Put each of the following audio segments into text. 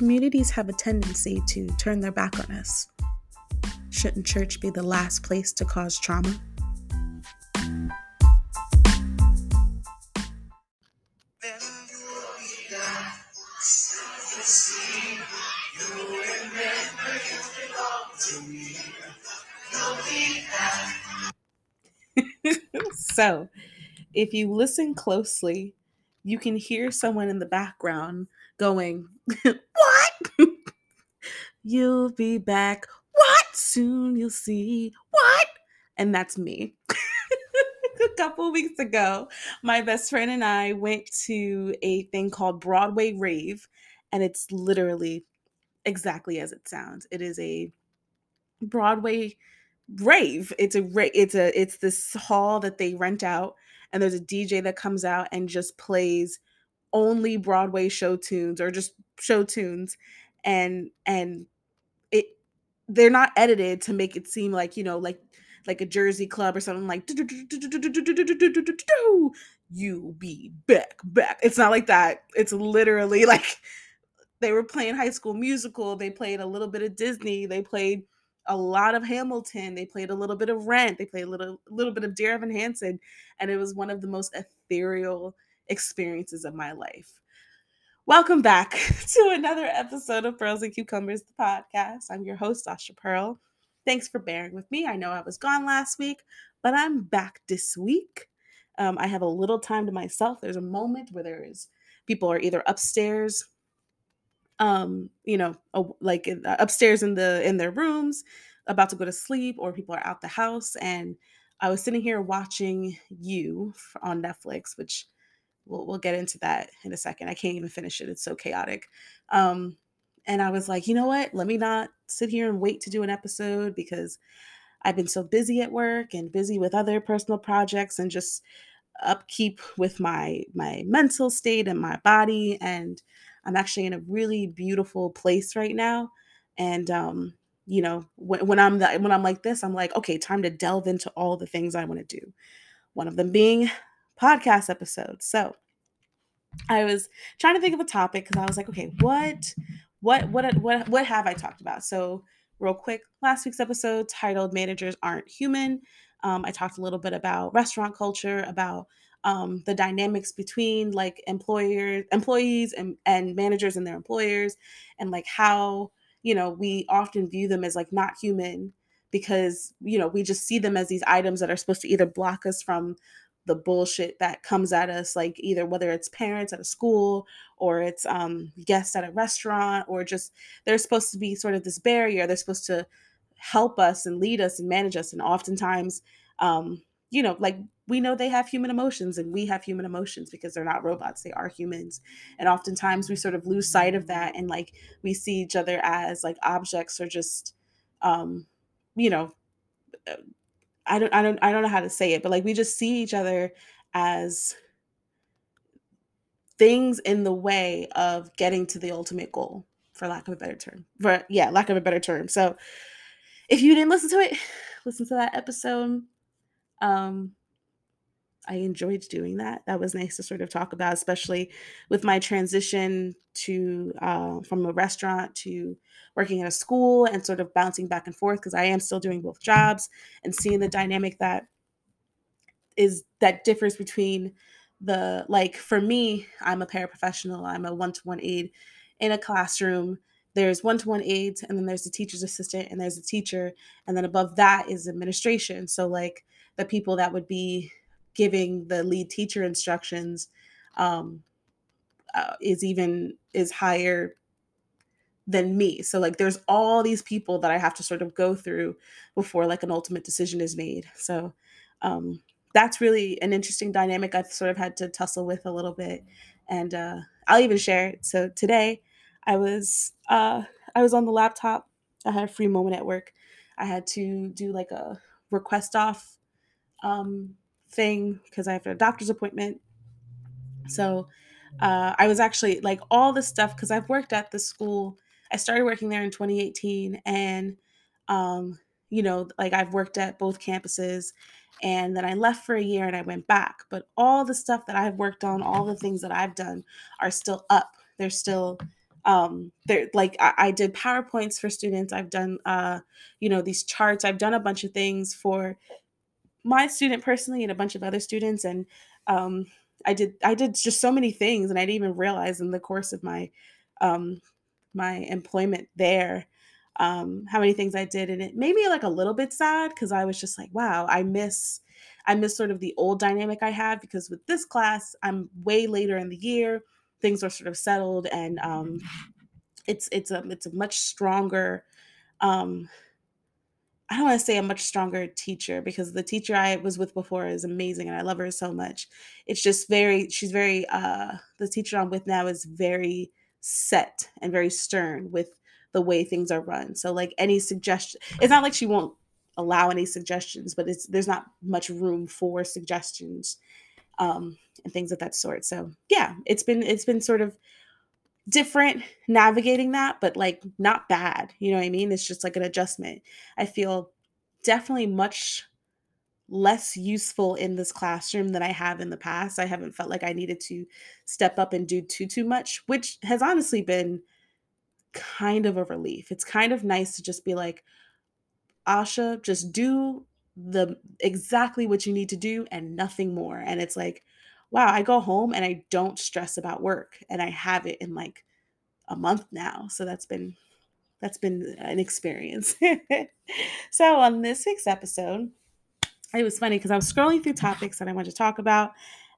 communities have a tendency to turn their back on us. Shouldn't church be the last place to cause trauma? so, if you listen closely, you can hear someone in the background going? you'll be back. What? Soon you'll see. What? And that's me. a couple weeks ago, my best friend and I went to a thing called Broadway Rave, and it's literally exactly as it sounds. It is a Broadway rave. It's a it's a it's this hall that they rent out and there's a DJ that comes out and just plays only Broadway show tunes or just show tunes and and they're not edited to make it seem like, you know, like like a Jersey club or something like you be back back. It's not like that. It's literally like they were playing high school musical, they played a little bit of Disney, they played a lot of Hamilton. They played a little bit of Rent. They played a little little bit of Dear Evan Hansen, and it was one of the most ethereal experiences of my life. Welcome back to another episode of Pearls and Cucumbers, the podcast. I'm your host, Asha Pearl. Thanks for bearing with me. I know I was gone last week, but I'm back this week. Um, I have a little time to myself. There's a moment where there is people are either upstairs um you know like uh, upstairs in the in their rooms about to go to sleep or people are out the house and i was sitting here watching you on netflix which we'll, we'll get into that in a second i can't even finish it it's so chaotic um and i was like you know what let me not sit here and wait to do an episode because i've been so busy at work and busy with other personal projects and just upkeep with my my mental state and my body and I'm actually in a really beautiful place right now. And um, you know, when, when I'm that when I'm like this, I'm like, okay, time to delve into all the things I want to do. One of them being podcast episodes. So I was trying to think of a topic because I was like, okay, what, what, what, what, what have I talked about? So real quick, last week's episode titled "Managers Aren't Human." Um, I talked a little bit about restaurant culture, about um, the dynamics between like employers, employees, and and managers and their employers, and like how you know we often view them as like not human because you know we just see them as these items that are supposed to either block us from the bullshit that comes at us like either whether it's parents at a school or it's um, guests at a restaurant or just they're supposed to be sort of this barrier. They're supposed to help us and lead us and manage us. And oftentimes um, you know like we know they have human emotions and we have human emotions because they're not robots. They are humans. And oftentimes we sort of lose sight of that and like we see each other as like objects or just um you know i don't i don't i don't know how to say it but like we just see each other as things in the way of getting to the ultimate goal for lack of a better term for yeah lack of a better term. So if you didn't listen to it listen to that episode. Um I enjoyed doing that. That was nice to sort of talk about, especially with my transition to uh, from a restaurant to working at a school and sort of bouncing back and forth because I am still doing both jobs and seeing the dynamic that is that differs between the like for me, I'm a paraprofessional. I'm a one-to-one aide in a classroom. There's one-to-one aides, and then there's the teacher's assistant, and there's a teacher, and then above that is administration. So like the people that would be giving the lead teacher instructions um, uh, is even is higher than me. So like there's all these people that i have to sort of go through before like an ultimate decision is made. So um, that's really an interesting dynamic i've sort of had to tussle with a little bit. And uh, i'll even share it. So today i was uh, i was on the laptop. I had a free moment at work. I had to do like a request off um, thing because I have a doctor's appointment. So uh, I was actually like all this stuff because I've worked at the school. I started working there in 2018, and um, you know, like I've worked at both campuses, and then I left for a year and I went back. But all the stuff that I've worked on, all the things that I've done, are still up. They're still um there like I, I did powerpoints for students i've done uh you know these charts i've done a bunch of things for my student personally and a bunch of other students and um i did i did just so many things and i didn't even realize in the course of my um my employment there um how many things i did and it made me like a little bit sad because i was just like wow i miss i miss sort of the old dynamic i have because with this class i'm way later in the year things are sort of settled and um it's it's a it's a much stronger um I don't want to say a much stronger teacher because the teacher I was with before is amazing and I love her so much. It's just very, she's very, uh, the teacher I'm with now is very set and very stern with the way things are run. So, like any suggestion, it's not like she won't allow any suggestions, but it's there's not much room for suggestions um, and things of that sort. So, yeah, it's been it's been sort of different navigating that, but like not bad. You know what I mean? It's just like an adjustment. I feel definitely much less useful in this classroom than I have in the past. I haven't felt like I needed to step up and do too too much, which has honestly been kind of a relief. It's kind of nice to just be like, Asha, just do the exactly what you need to do and nothing more. And it's like, wow, I go home and I don't stress about work and I have it in like a month now. So that's been that's been an experience. so on this week's episode, it was funny because I was scrolling through topics that I wanted to talk about.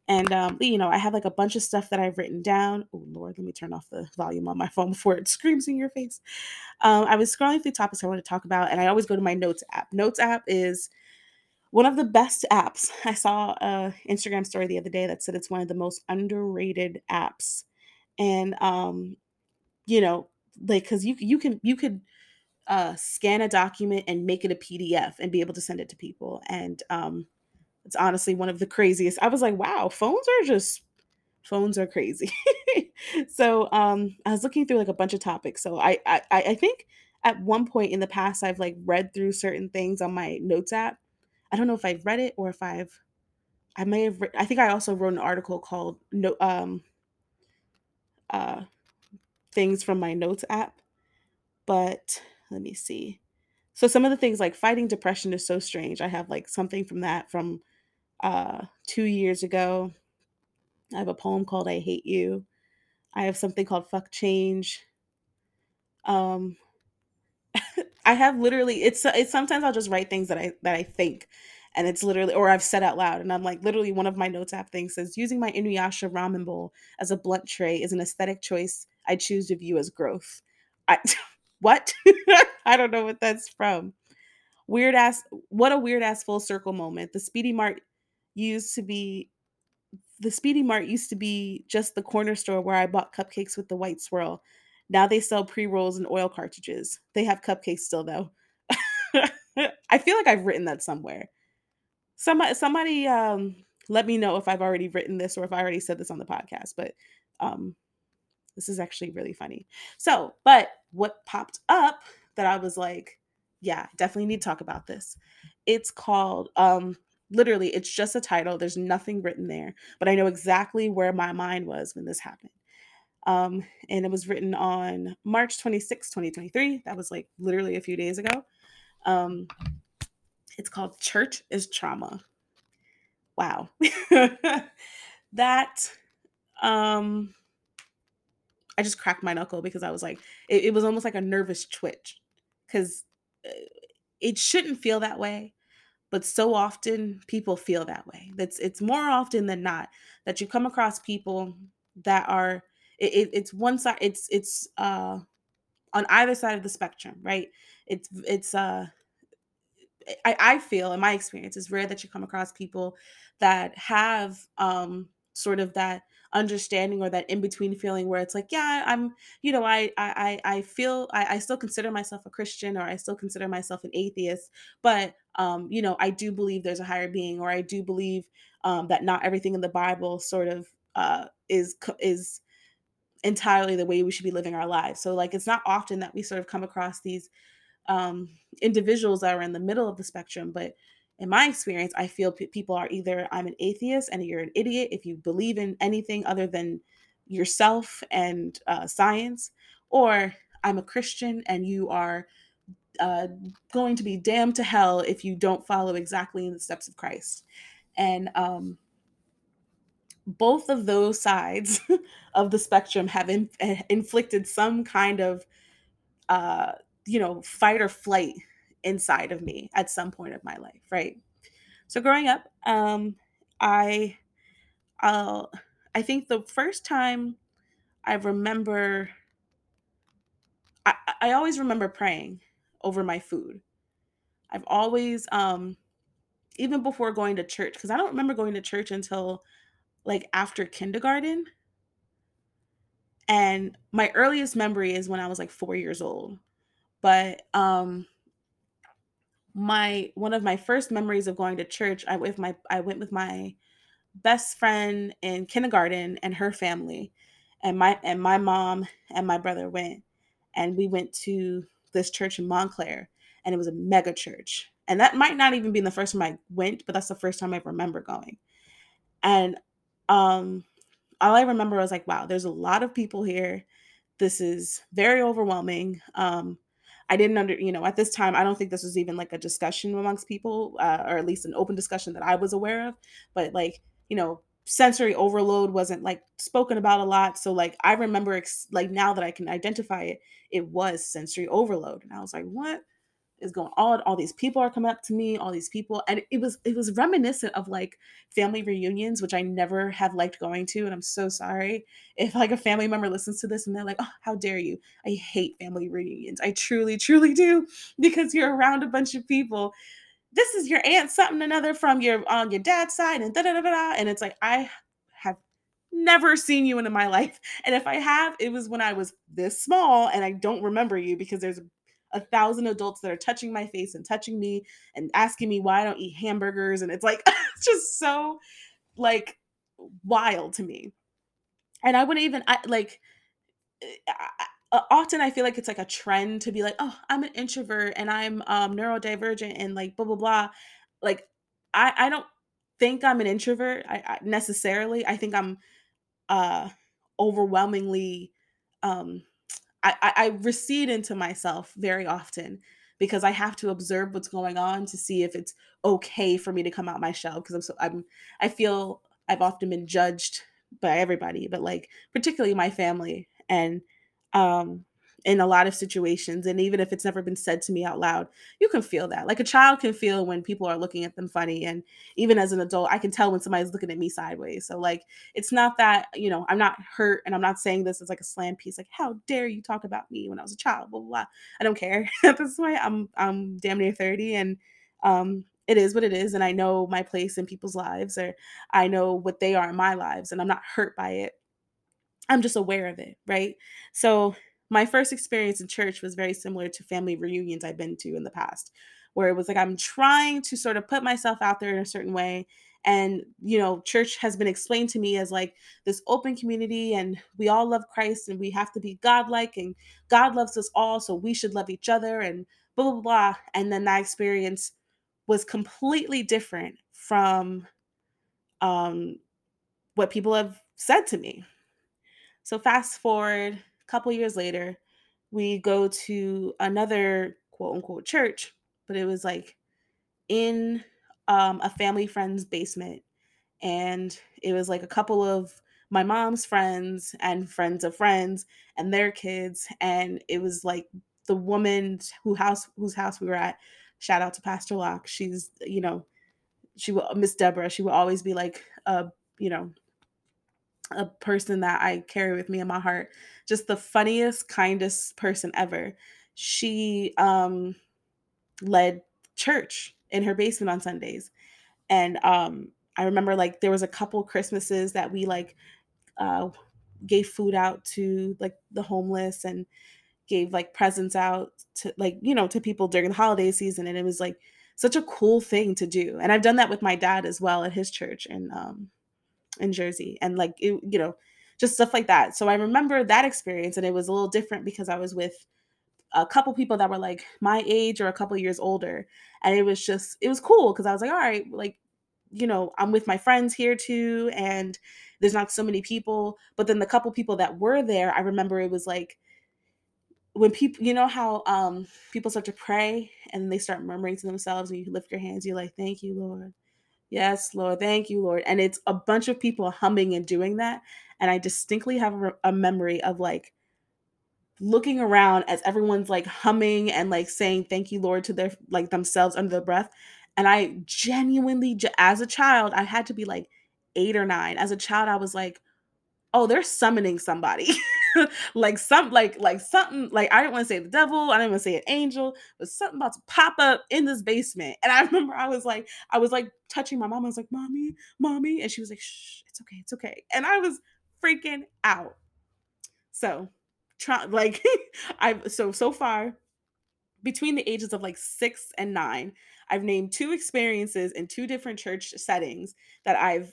And um, you know, I have like a bunch of stuff that I've written down. Oh Lord, let me turn off the volume on my phone before it screams in your face. Um, I was scrolling through topics I want to talk about, and I always go to my notes app. Notes app is one of the best apps. I saw a Instagram story the other day that said it's one of the most underrated apps. And um, you know, like cuz you you can you could uh scan a document and make it a PDF and be able to send it to people. And um it's honestly one of the craziest. I was like, wow, phones are just phones are crazy. so um I was looking through like a bunch of topics. So I I I think at one point in the past I've like read through certain things on my notes app I don't know if I've read it or if I've I may have re- I think I also wrote an article called no um uh things from my notes app. But let me see. So some of the things like fighting depression is so strange. I have like something from that from uh 2 years ago. I have a poem called I hate you. I have something called fuck change. Um I have literally it's it's sometimes I'll just write things that I that I think and it's literally or I've said out loud and I'm like literally one of my notes app things says using my Inuyasha ramen bowl as a blunt tray is an aesthetic choice I choose to view as growth. I what? I don't know what that's from. Weird ass what a weird ass full circle moment. The Speedy Mart used to be the Speedy Mart used to be just the corner store where I bought cupcakes with the white swirl. Now they sell pre rolls and oil cartridges. They have cupcakes still, though. I feel like I've written that somewhere. Somebody, somebody, um, let me know if I've already written this or if I already said this on the podcast. But um, this is actually really funny. So, but what popped up that I was like, yeah, definitely need to talk about this. It's called um literally it's just a title. There's nothing written there, but I know exactly where my mind was when this happened. Um, and it was written on March 26, 2023. That was like literally a few days ago. Um, it's called Church is Trauma. Wow. that um I just cracked my knuckle because I was like, it, it was almost like a nervous twitch because uh, it shouldn't feel that way, but so often people feel that way. That's it's more often than not that you come across people that are it, it, it's one side it's it's uh on either side of the spectrum right? It's it's uh I, I feel in my experience it's rare that you come across people that have um sort of that understanding or that in-between feeling where it's like yeah i'm you know i i i feel I, I still consider myself a christian or i still consider myself an atheist but um you know i do believe there's a higher being or i do believe um that not everything in the bible sort of uh is is entirely the way we should be living our lives. So like it's not often that we sort of come across these um individuals that are in the middle of the spectrum, but in my experience, I feel p- people are either I'm an atheist and you're an idiot if you believe in anything other than yourself and uh, science, or I'm a Christian and you are uh, going to be damned to hell if you don't follow exactly in the steps of Christ. And um, both of those sides of the spectrum have in, eh, inflicted some kind of, uh, you know, fight or flight inside of me at some point of my life, right? So growing up, um, I, uh, I think the first time I remember, I, I always remember praying over my food. I've always, um, even before going to church, because I don't remember going to church until like after kindergarten. And my earliest memory is when I was like four years old. But um my one of my first memories of going to church, I with my I went with my best friend in kindergarten and her family. And my and my mom and my brother went and we went to this church in Montclair and it was a mega church. And that might not even be the first time I went, but that's the first time I remember going. And um all I remember was like, wow, there's a lot of people here. This is very overwhelming. Um, I didn't under, you know, at this time, I don't think this was even like a discussion amongst people, uh, or at least an open discussion that I was aware of. But like, you know, sensory overload wasn't like spoken about a lot. So like, I remember, ex- like now that I can identify it, it was sensory overload, and I was like, what? Is going on all these people are coming up to me all these people and it was it was reminiscent of like family reunions which i never have liked going to and i'm so sorry if like a family member listens to this and they're like oh how dare you. I hate family reunions. I truly truly do because you're around a bunch of people. This is your aunt something another from your on your dad's side and da da da da and it's like i have never seen you in my life and if i have it was when i was this small and i don't remember you because there's a thousand adults that are touching my face and touching me and asking me why I don't eat hamburgers. And it's like, it's just so like wild to me. And I wouldn't even, I, like, eh, I, often I feel like it's like a trend to be like, oh, I'm an introvert and I'm um, neurodivergent and like blah, blah, blah. Like, I, I don't think I'm an introvert I, I necessarily. I think I'm uh, overwhelmingly um, I, I, recede into myself very often because I have to observe what's going on to see if it's okay for me to come out my shell because I'm so I'm I feel I've often been judged by everybody, but like particularly my family and um in a lot of situations and even if it's never been said to me out loud you can feel that. Like a child can feel when people are looking at them funny and even as an adult i can tell when somebody's looking at me sideways. So like it's not that you know i'm not hurt and i'm not saying this as like a slam piece like how dare you talk about me when i was a child blah blah, blah. i don't care. At this point i'm i'm damn near 30 and um it is what it is and i know my place in people's lives or i know what they are in my lives and i'm not hurt by it. I'm just aware of it right? So my first experience in church was very similar to family reunions I've been to in the past, where it was like I'm trying to sort of put myself out there in a certain way. And, you know, church has been explained to me as like this open community, and we all love Christ, and we have to be godlike, and God loves us all, so we should love each other, and blah, blah, blah. And then that experience was completely different from um, what people have said to me. So, fast forward couple years later, we go to another quote unquote church, but it was like in um, a family friend's basement. And it was like a couple of my mom's friends and friends of friends and their kids. And it was like the woman who house whose house we were at. Shout out to Pastor Locke. She's, you know, she will Miss Deborah. She will always be like a, you know, a person that I carry with me in my heart. Just the funniest, kindest person ever. She um led church in her basement on Sundays. And um I remember like there was a couple Christmases that we like uh gave food out to like the homeless and gave like presents out to like you know to people during the holiday season and it was like such a cool thing to do. And I've done that with my dad as well at his church and um in Jersey and like it, you know just stuff like that. So I remember that experience and it was a little different because I was with a couple people that were like my age or a couple years older and it was just it was cool because I was like all right like you know I'm with my friends here too and there's not so many people but then the couple people that were there I remember it was like when people you know how um people start to pray and they start murmuring to themselves and you lift your hands you're like thank you lord yes lord thank you lord. And it's a bunch of people humming and doing that and i distinctly have a, memory of like looking around as everyone's like humming and like saying thank you lord to their like themselves under their breath. And i genuinely as a child i had to be like eight or nine. As a child i was like oh they're summoning somebody like some like like something like I didn't want to say the devil, I didn't want to say an angel, but something about to pop up in this basement. And I remember I was like, I was like touching my mom. I was like, mommy, mommy, and she was like, shh, it's okay, it's okay. And I was freaking out. So try like I've so so far between the ages of like six and nine, I've named two experiences in two different church settings that I've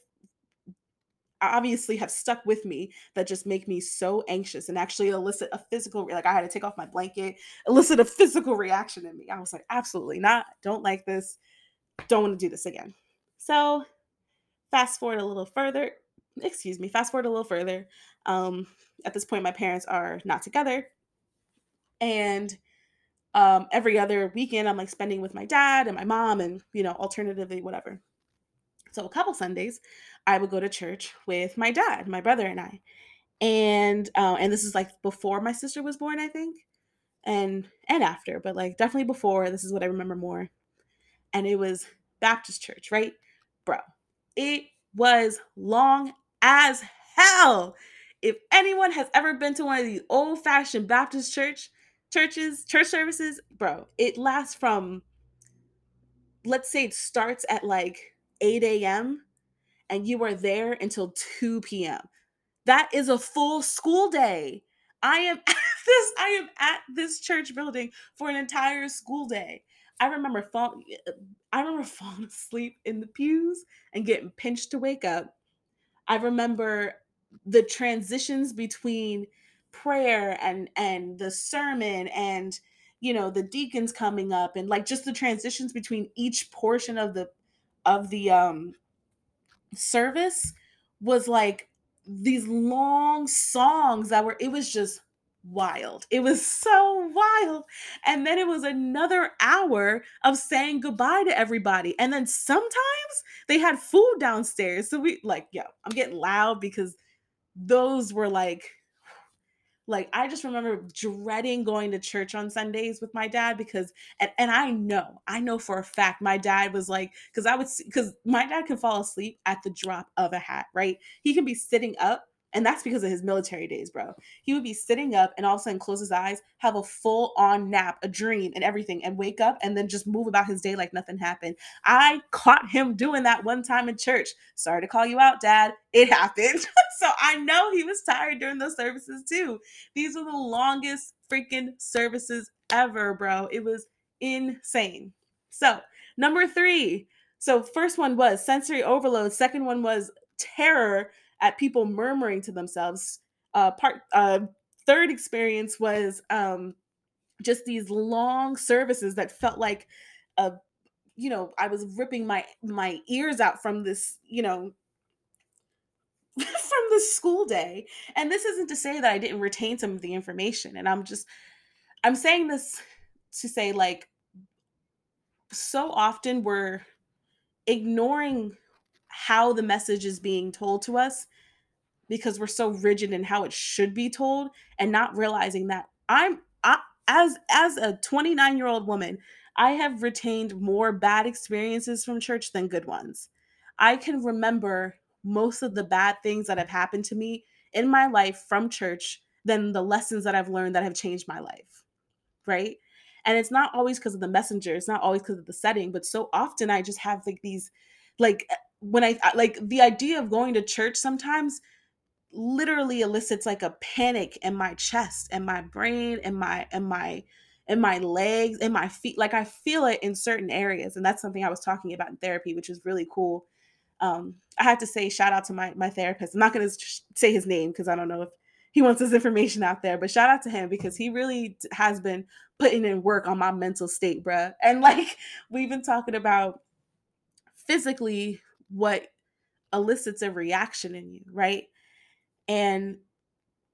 obviously have stuck with me that just make me so anxious and actually elicit a physical like I had to take off my blanket, elicit a physical reaction in me. I was like, absolutely not. Don't like this. Don't want to do this again. So fast forward a little further. Excuse me, fast forward a little further. Um, at this point, my parents are not together. And um, every other weekend, I'm like spending with my dad and my mom, and you know, alternatively, whatever. So a couple Sundays, I would go to church with my dad, my brother, and I. And uh, and this is like before my sister was born, I think, and and after, but like definitely before. This is what I remember more. And it was Baptist church, right, bro? It was long as hell. If anyone has ever been to one of these old fashioned Baptist church churches, church services, bro, it lasts from let's say it starts at like 8 a.m. and you are there until 2 p.m. That is a full school day. I am at this, I am at this church building for an entire school day. I remember fall, I remember falling asleep in the pews and getting pinched to wake up. I remember the transitions between prayer and and the sermon and you know the deacons coming up and like just the transitions between each portion of the of the um service was like these long songs that were it was just wild. It was so wild. And then it was another hour of saying goodbye to everybody. And then sometimes they had food downstairs. So we like, yo, I'm getting loud because those were like like I just remember dreading going to church on Sundays with my dad because and, and I know, I know for a fact my dad was like cuz I would cuz my dad can fall asleep at the drop of a hat, right? He can be sitting up and that's because of his military days, bro. He would be sitting up and all of a sudden close his eyes, have a full on nap, a dream, and everything, and wake up and then just move about his day like nothing happened. I caught him doing that one time in church. Sorry to call you out, dad. It happened. so I know he was tired during those services too. These were the longest freaking services ever, bro. It was insane. So, number three. So, first one was sensory overload, second one was terror at people murmuring to themselves. Uh, part uh, third experience was um, just these long services that felt like a you know i was ripping my my ears out from this you know from the school day and this isn't to say that i didn't retain some of the information and i'm just i'm saying this to say like so often we're ignoring how the message is being told to us because we're so rigid in how it should be told and not realizing that I'm I, as as a 29 year old woman I have retained more bad experiences from church than good ones. I can remember most of the bad things that have happened to me in my life from church than the lessons that I've learned that have changed my life. Right? And it's not always because of the messenger, it's not always because of the setting, but so often I just have like these like when I like the idea of going to church sometimes literally elicits like a panic in my chest and my brain and my and my and my legs and my feet like i feel it in certain areas and that's something i was talking about in therapy which is really cool. Um i have to say shout out to my my therapist. I'm not going to say his name because i don't know if he wants this information out there but shout out to him because he really has been putting in work on my mental state bruh. And like we've been talking about physically what elicits a reaction in you right and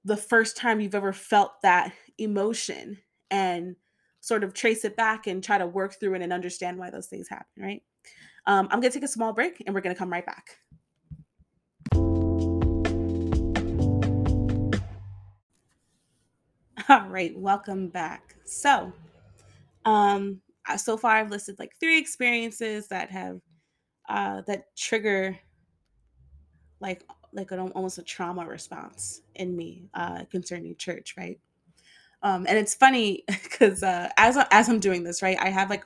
the first time you've ever felt that emotion and sort of trace it back and try to work through it and understand why those things happen, right? Um, I'm going to take a small break and we're going to come right back. All right, welcome back. So, um, so far I've listed like three experiences that have uh, that trigger like like an almost a trauma response in me uh, concerning church, right? Um, and it's funny because uh, as as I'm doing this, right, I have like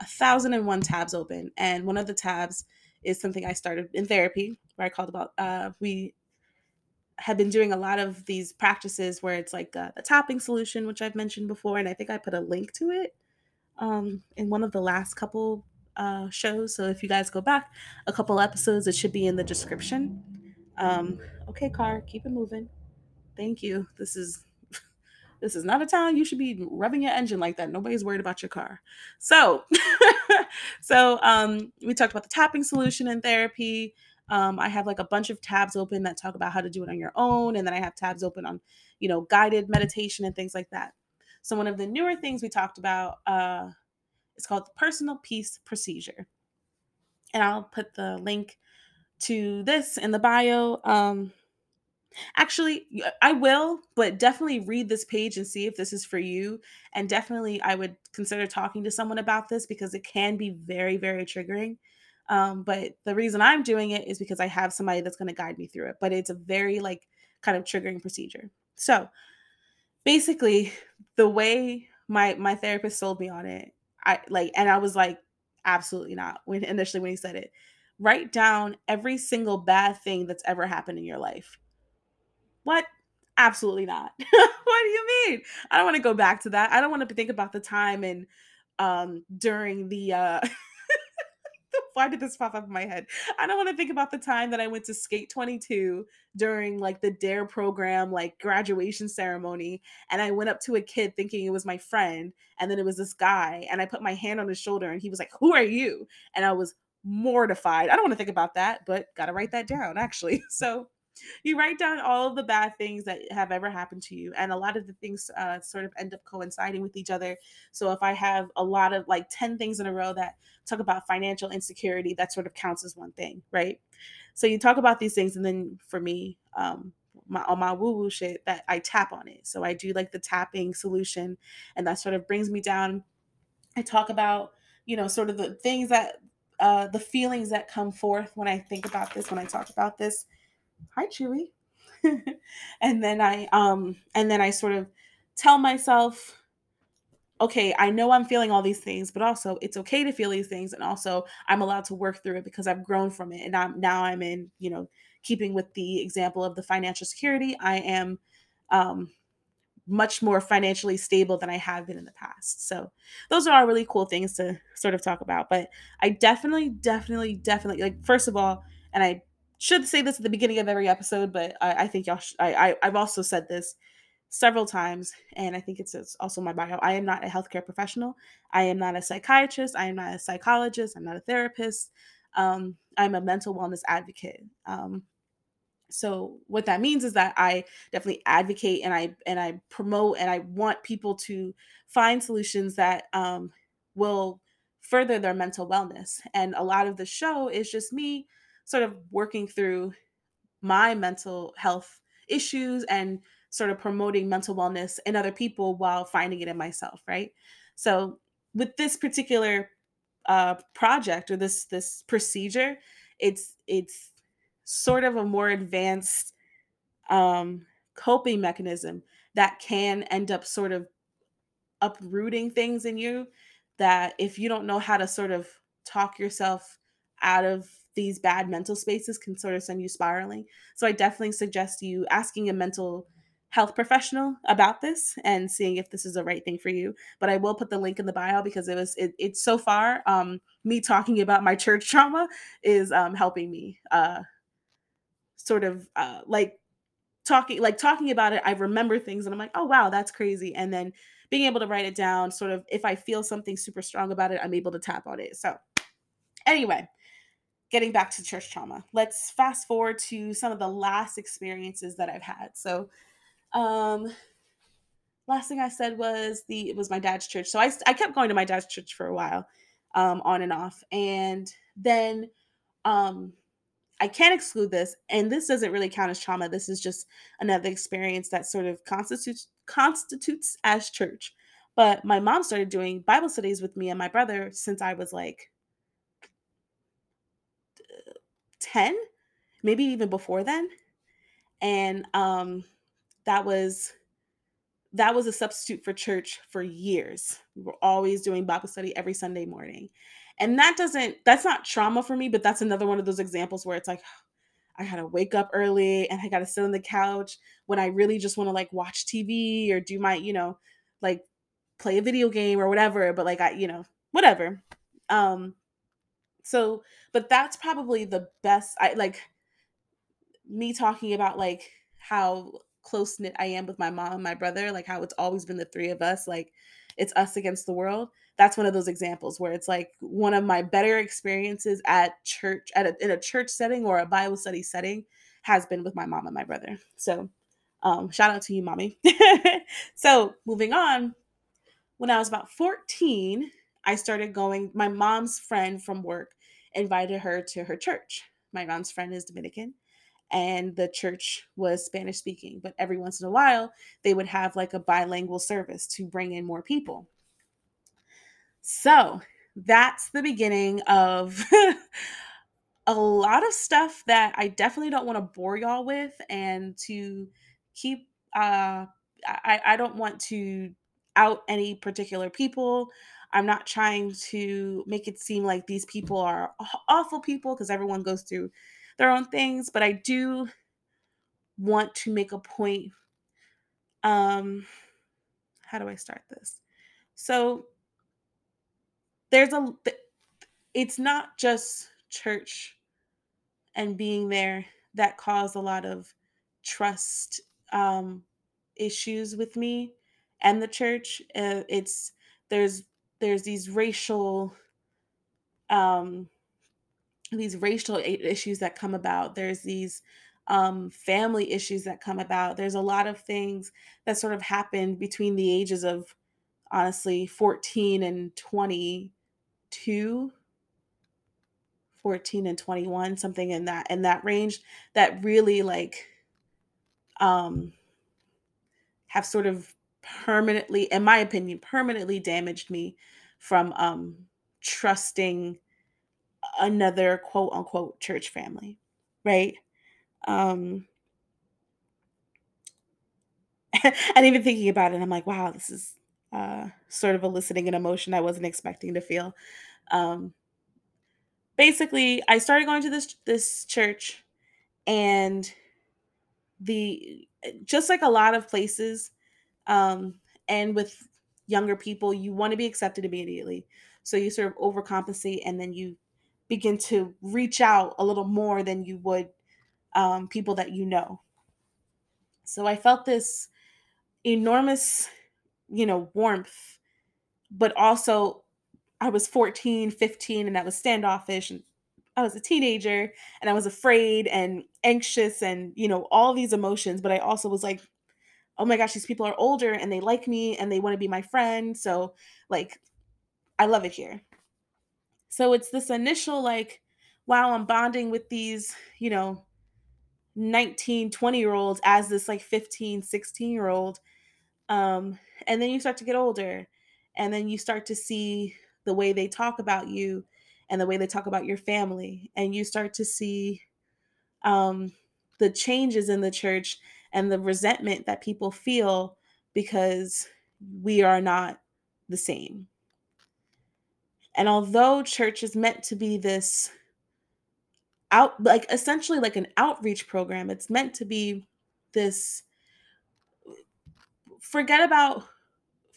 a thousand and one tabs open, and one of the tabs is something I started in therapy where I called about uh, we have been doing a lot of these practices where it's like uh, the tapping solution, which I've mentioned before, and I think I put a link to it um, in one of the last couple uh, shows. So if you guys go back a couple episodes, it should be in the description. Um, okay, car, keep it moving. Thank you. This is this is not a town you should be rubbing your engine like that. Nobody's worried about your car. So, so um, we talked about the tapping solution in therapy. Um, I have like a bunch of tabs open that talk about how to do it on your own, and then I have tabs open on, you know, guided meditation and things like that. So one of the newer things we talked about uh, is called the personal peace procedure, and I'll put the link to this in the bio. Um, actually, I will, but definitely read this page and see if this is for you. And definitely, I would consider talking to someone about this because it can be very, very triggering. Um, but the reason I'm doing it is because I have somebody that's going to guide me through it. But it's a very like kind of triggering procedure. So basically, the way my my therapist sold me on it, I like, and I was like, absolutely not. When initially when he said it, write down every single bad thing that's ever happened in your life. What? Absolutely not. what do you mean? I don't want to go back to that. I don't want to think about the time and um during the uh why did this pop up in my head? I don't want to think about the time that I went to Skate 22 during like the Dare program, like graduation ceremony, and I went up to a kid thinking it was my friend, and then it was this guy, and I put my hand on his shoulder, and he was like, "Who are you?" And I was mortified. I don't want to think about that, but got to write that down actually. So you write down all the bad things that have ever happened to you and a lot of the things uh, sort of end up coinciding with each other so if i have a lot of like 10 things in a row that talk about financial insecurity that sort of counts as one thing right so you talk about these things and then for me um my all my woo woo shit that I tap on it. So I do like the tapping solution and that sort of brings me down. I talk about, you know, sort of the things that uh the feelings that come forth when I think about this, when I talk about this hi chewy and then i um and then i sort of tell myself okay i know i'm feeling all these things but also it's okay to feel these things and also i'm allowed to work through it because i've grown from it and i'm now i'm in you know keeping with the example of the financial security i am um much more financially stable than I have been in the past. So those are all really cool things to sort of talk about. But I definitely, definitely, definitely like first of all, and I should say this at the beginning of every episode, but I, I think y'all. Sh- I, I have also said this several times, and I think it's, it's also my bio. I am not a healthcare professional. I am not a psychiatrist. I am not a psychologist. I'm not a therapist. Um, I'm a mental wellness advocate. Um, so what that means is that I definitely advocate and I and I promote and I want people to find solutions that um, will further their mental wellness. And a lot of the show is just me sort of working through my mental health issues and sort of promoting mental wellness in other people while finding it in myself right? So with this particular uh, project or this this procedure it's it's sort of a more advanced um, coping mechanism that can end up sort of uprooting things in you that if you don't know how to sort of talk yourself out of these bad mental spaces can sort of send you spiraling. So I definitely suggest you asking a mental health professional about this and seeing if this is the right thing for you. But I will put the link in the bio because it was it, it's so far um, me talking about my church trauma is um, helping me uh, sort of uh, like talking like talking about it. I remember things and I'm like, oh wow, that's crazy. And then being able to write it down, sort of if I feel something super strong about it, I'm able to tap on it. So anyway, getting back to church trauma, let's fast forward to some of the last experiences that I've had. So, um, last thing I said was the it was my dad's church. So I I kept going to my dad's church for a while, um, on and off, and then um, I can't exclude this, and this doesn't really count as trauma. This is just another experience that sort of constitutes constitutes as church. But my mom started doing Bible studies with me and my brother since I was like 10, maybe even before then. And um that was that was a substitute for church for years. We were always doing Bible study every Sunday morning. And that doesn't, that's not trauma for me, but that's another one of those examples where it's like, I gotta wake up early and I gotta sit on the couch when I really just wanna like watch TV or do my, you know, like play a video game or whatever, but like I, you know, whatever. Um, so, but that's probably the best, I like me talking about like how close knit I am with my mom and my brother, like how it's always been the three of us, like it's us against the world. That's one of those examples where it's like one of my better experiences at church, at a, in a church setting or a Bible study setting, has been with my mom and my brother. So, um, shout out to you, mommy. so, moving on, when I was about 14, I started going. My mom's friend from work invited her to her church. My mom's friend is Dominican and the church was Spanish speaking. But every once in a while, they would have like a bilingual service to bring in more people. So that's the beginning of a lot of stuff that I definitely don't want to bore y'all with and to keep uh I, I don't want to out any particular people. I'm not trying to make it seem like these people are awful people because everyone goes through their own things, but I do want to make a point. Um, how do I start this? So there's a, it's not just church and being there that caused a lot of trust um, issues with me and the church. Uh, it's there's there's these racial um these racial issues that come about. There's these um, family issues that come about. There's a lot of things that sort of happen between the ages of honestly 14 and 22 14 and 21 something in that in that range that really like um have sort of permanently in my opinion permanently damaged me from um trusting another quote unquote church family, right? Um, and even thinking about it, I'm like, wow, this is uh, sort of eliciting an emotion I wasn't expecting to feel. Um, basically, I started going to this this church, and the just like a lot of places, um, and with younger people, you want to be accepted immediately. So you sort of overcompensate, and then you begin to reach out a little more than you would um, people that you know. So I felt this enormous, you know, warmth, but also I was 14, 15, and I was standoffish and I was a teenager and I was afraid and anxious and, you know, all these emotions. But I also was like, oh my gosh, these people are older and they like me and they want to be my friend. So, like, I love it here. So it's this initial like, wow, I'm bonding with these, you know, 19, 20 year olds as this like 15, 16 year old. Um, and then you start to get older and then you start to see the way they talk about you and the way they talk about your family. And you start to see um, the changes in the church and the resentment that people feel because we are not the same. And although church is meant to be this out like essentially like an outreach program, it's meant to be this forget about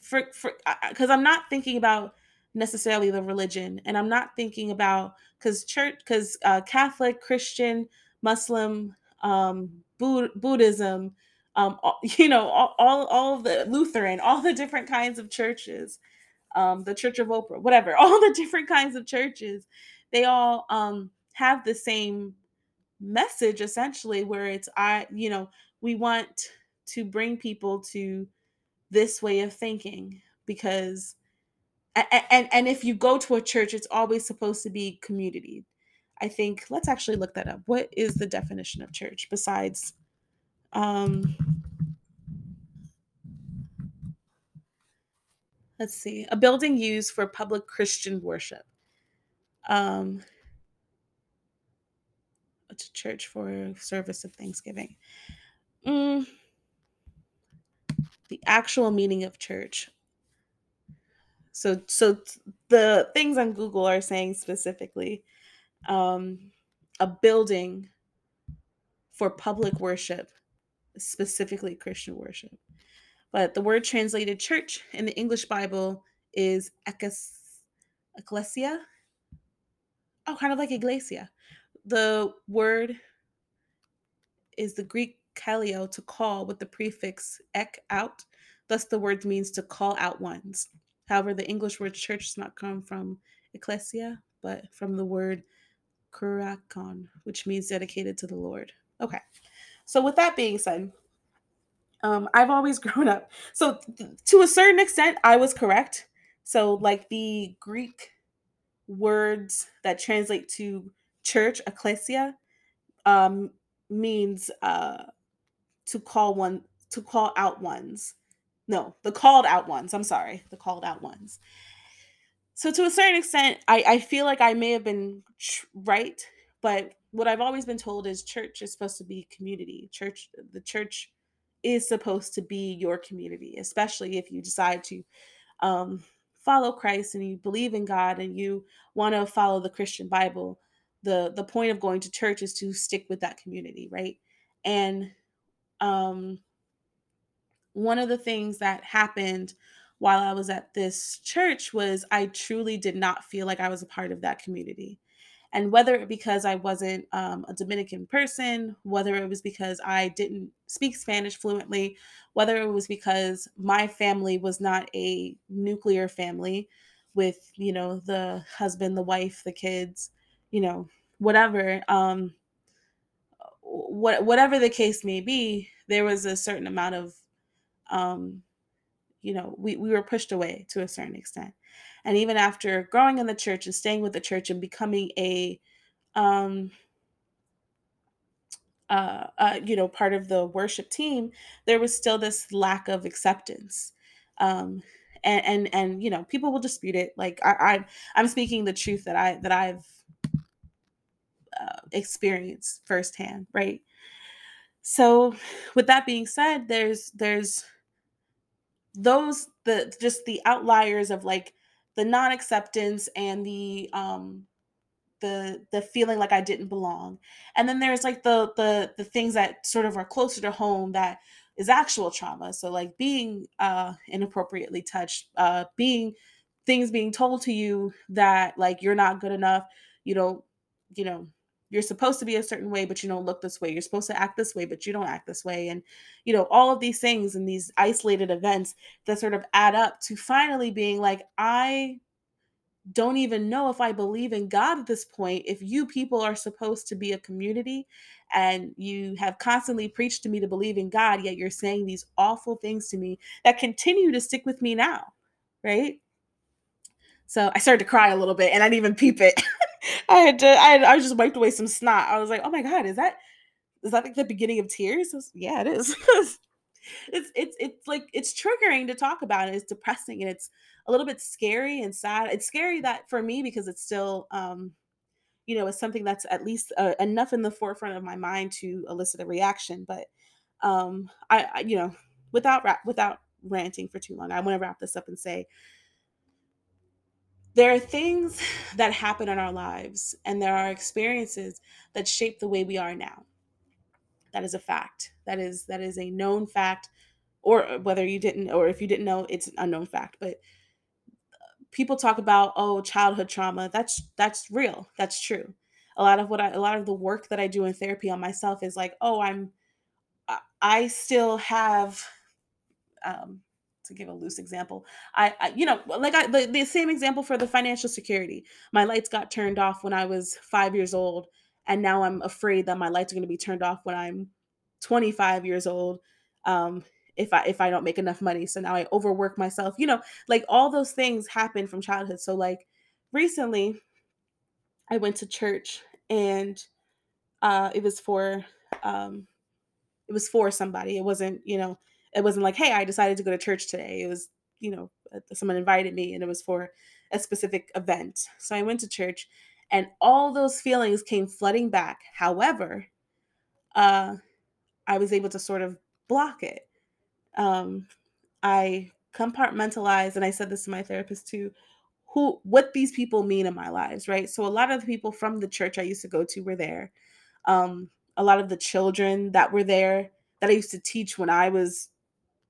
for for because I'm not thinking about necessarily the religion and I'm not thinking about because church because uh, Catholic, Christian, Muslim, um, Buddhism, um, you know, all, all, all the Lutheran, all the different kinds of churches um, the Church of Oprah, whatever, all the different kinds of churches, they all um, have the same message essentially, where it's I, you know, we want to bring people to this way of thinking because and, and and if you go to a church it's always supposed to be community i think let's actually look that up. What is the definition of church besides um let's see a building used for public christian worship? Um a church for service of thanksgiving? Mm, the actual meaning of church. So so the things on google are saying specifically um a building for public worship specifically christian worship but the word translated church in the English Bible is ecclesia. Oh, kind of like iglesia. The word is the Greek kaleo to call with the prefix ek out. Thus, the word means to call out ones. However, the English word church does not come from ecclesia, but from the word kurakon, which means dedicated to the Lord. Okay. So, with that being said, um, I've always grown up. So, th- to a certain extent, I was correct. So, like the Greek words that translate to church, ecclesia, um, means uh, to call one, to call out ones. No, the called out ones. I'm sorry, the called out ones. So, to a certain extent, I, I feel like I may have been tr- right, but what I've always been told is church is supposed to be community. Church, the church is supposed to be your community, especially if you decide to um, follow Christ and you believe in God and you want to follow the Christian Bible. The the point of going to church is to stick with that community, right? And um, one of the things that happened while I was at this church was I truly did not feel like I was a part of that community. And whether it because I wasn't um, a Dominican person, whether it was because I didn't speak Spanish fluently, whether it was because my family was not a nuclear family with, you know, the husband, the wife, the kids, you know, whatever, um, what, whatever the case may be, there was a certain amount of, um, you know, we, we were pushed away to a certain extent and even after growing in the church and staying with the church and becoming a um uh, uh, you know, part of the worship team, there was still this lack of acceptance. Um, and, and, and, you know, people will dispute it. Like I, I I'm speaking the truth that I, that I've uh, experienced firsthand. Right. So with that being said, there's, there's those, the, just the outliers of like the non-acceptance and the um the the feeling like I didn't belong. And then there's like the the the things that sort of are closer to home that is actual trauma. So like being uh inappropriately touched, uh being things being told to you that like you're not good enough, you don't, you know, you're supposed to be a certain way but you don't look this way. You're supposed to act this way but you don't act this way. And you know all of these things and these isolated events that sort of add up to finally being like i don't even know if i believe in god at this point. If you people are supposed to be a community and you have constantly preached to me to believe in god yet you're saying these awful things to me that continue to stick with me now right? So i started to cry a little bit and i didn't even peep it I had to. I, had, I just wiped away some snot. I was like, "Oh my god, is that is that like the beginning of tears?" Was, yeah, it is. it's it's it's like it's triggering to talk about it. It's depressing and it's a little bit scary and sad. It's scary that for me because it's still um you know it's something that's at least uh, enough in the forefront of my mind to elicit a reaction. But um I, I you know without without ranting for too long, I want to wrap this up and say there are things that happen in our lives and there are experiences that shape the way we are now. That is a fact. That is that is a known fact or whether you didn't or if you didn't know it's an unknown fact but people talk about oh childhood trauma. That's that's real. That's true. A lot of what i a lot of the work that i do in therapy on myself is like oh i'm i still have um to give a loose example i, I you know like I, the, the same example for the financial security my lights got turned off when i was five years old and now i'm afraid that my lights are going to be turned off when i'm 25 years old um, if I if I don't make enough money. So now I overwork myself. You know, like all those things happen from childhood. So like recently I went to church and uh it was for um it was for somebody. It wasn't, you know, it wasn't like, "Hey, I decided to go to church today." It was, you know, uh, someone invited me and it was for a specific event. So I went to church and all those feelings came flooding back. However, uh I was able to sort of block it. Um, I compartmentalized, and I said this to my therapist too, who what these people mean in my lives, right? So a lot of the people from the church I used to go to were there. Um, a lot of the children that were there that I used to teach when I was,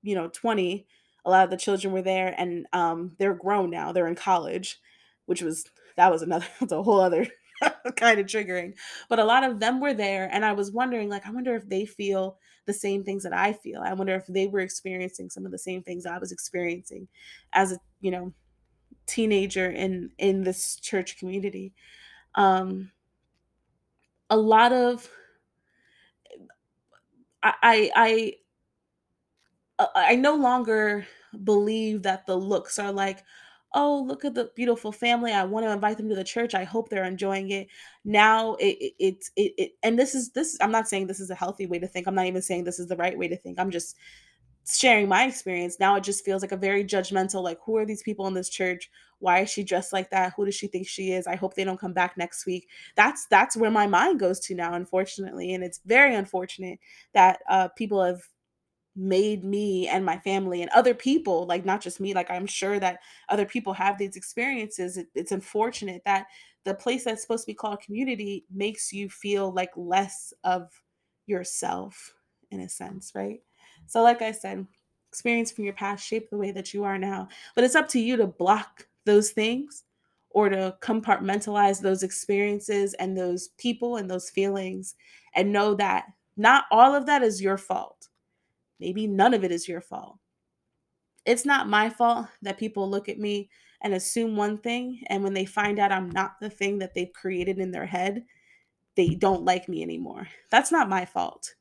you know, 20, a lot of the children were there and um, they're grown now. They're in college, which was that was another that's a whole other kind of triggering. But a lot of them were there and I was wondering like I wonder if they feel the same things that I feel. I wonder if they were experiencing some of the same things I was experiencing as a, you know, teenager in in this church community. Um a lot of I I I, uh, no longer believe that the looks are like oh look at the beautiful family i want to invite them to the church i hope they're enjoying it. Now it, it it it and this is this i'm not saying this is a healthy way to think i'm not even saying this is the right way to think i'm just sharing my experience. Now it just feels like a very judgmental like who are these people in this church? Why is she dressed like that? Who does she think she is? I hope they don't come back next week. That's that's where my mind goes to now unfortunately and it's very unfortunate that uh, people have made me and my family and other people like not just me like i'm sure that other people have these experiences it, it's unfortunate that the place that's supposed to be called community makes you feel like less of yourself in a sense right? So like i said experience from your past shape the way that you are now but it's up to you to block those things or to compartmentalize those experiences and those people and those feelings and know that not all of that is your fault Maybe none of it is your fault. It's not my fault that people look at me and assume one thing. And when they find out I'm not the thing that they've created in their head, they don't like me anymore. That's not my fault.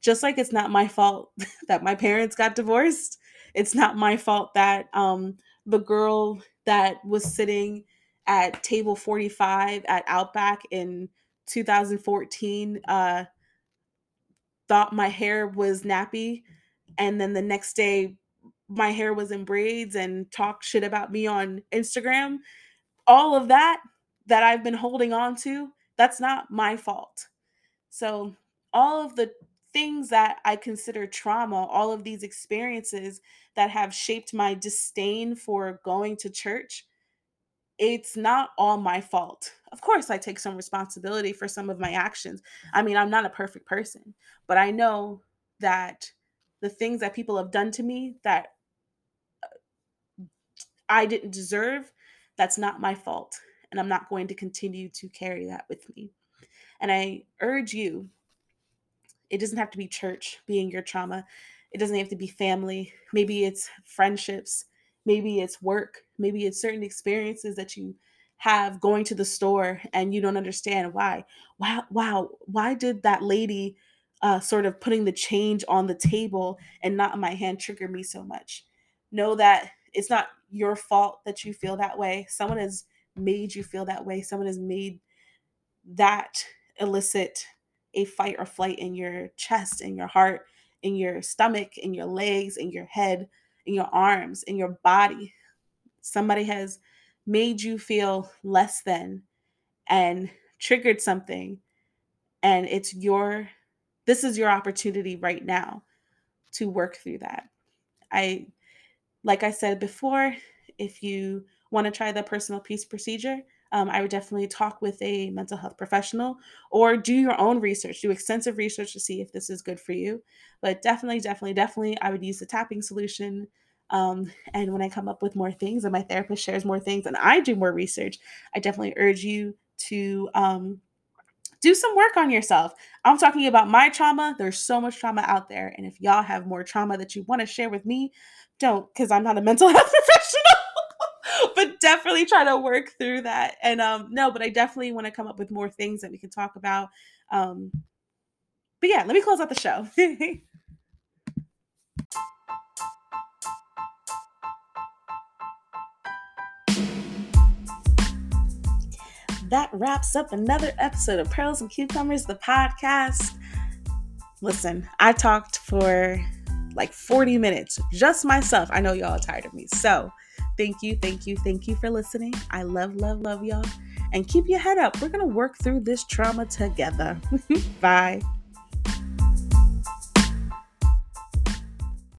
Just like it's not my fault that my parents got divorced. It's not my fault that um, the girl that was sitting at table 45 at Outback in 2014 uh, thought my hair was nappy and then the next day my hair was in braids and talked shit about me on Instagram all of that that I've been holding on to that's not my fault so all of the things that I consider trauma all of these experiences that have shaped my disdain for going to church it's not all my fault. Of course, I take some responsibility for some of my actions. I mean, I'm not a perfect person, but I know that the things that people have done to me that uh, I didn't deserve, that's not my fault. And I'm not going to continue to carry that with me. And I urge you, it doesn't have to be church being your trauma, it doesn't have to be family. Maybe it's friendships, maybe it's work, maybe it's certain experiences that you have going to the store and you don't understand why. Wow, wow, why did that lady uh, sort of putting the change on the table and not in my hand trigger me so much? Know that it's not your fault that you feel that way. Someone has made you feel that way. Someone has made that elicit a fight or flight in your chest, in your heart, in your stomach, in your legs, in your head, in your arms, in your body. Somebody has made you feel less than and triggered something. And it's your, this is your opportunity right now to work through that. I, like I said before, if you want to try the personal peace procedure, um, I would definitely talk with a mental health professional or do your own research, do extensive research to see if this is good for you. But definitely, definitely, definitely, I would use the tapping solution. Um, and when I come up with more things and my therapist shares more things and I do more research, I definitely urge you to um, do some work on yourself. I'm talking about my trauma. There's so much trauma out there. And if y'all have more trauma that you want to share with me, don't, because I'm not a mental health professional. but definitely try to work through that. And um, no, but I definitely want to come up with more things that we can talk about. Um, but yeah, let me close out the show. that wraps up another episode of Pearls and Cucumbers, the podcast. Listen, I talked for like 40 minutes, just myself. I know y'all are tired of me. So, thank you, thank you, thank you for listening. I love, love, love y'all. And keep your head up. We're going to work through this trauma together. Bye.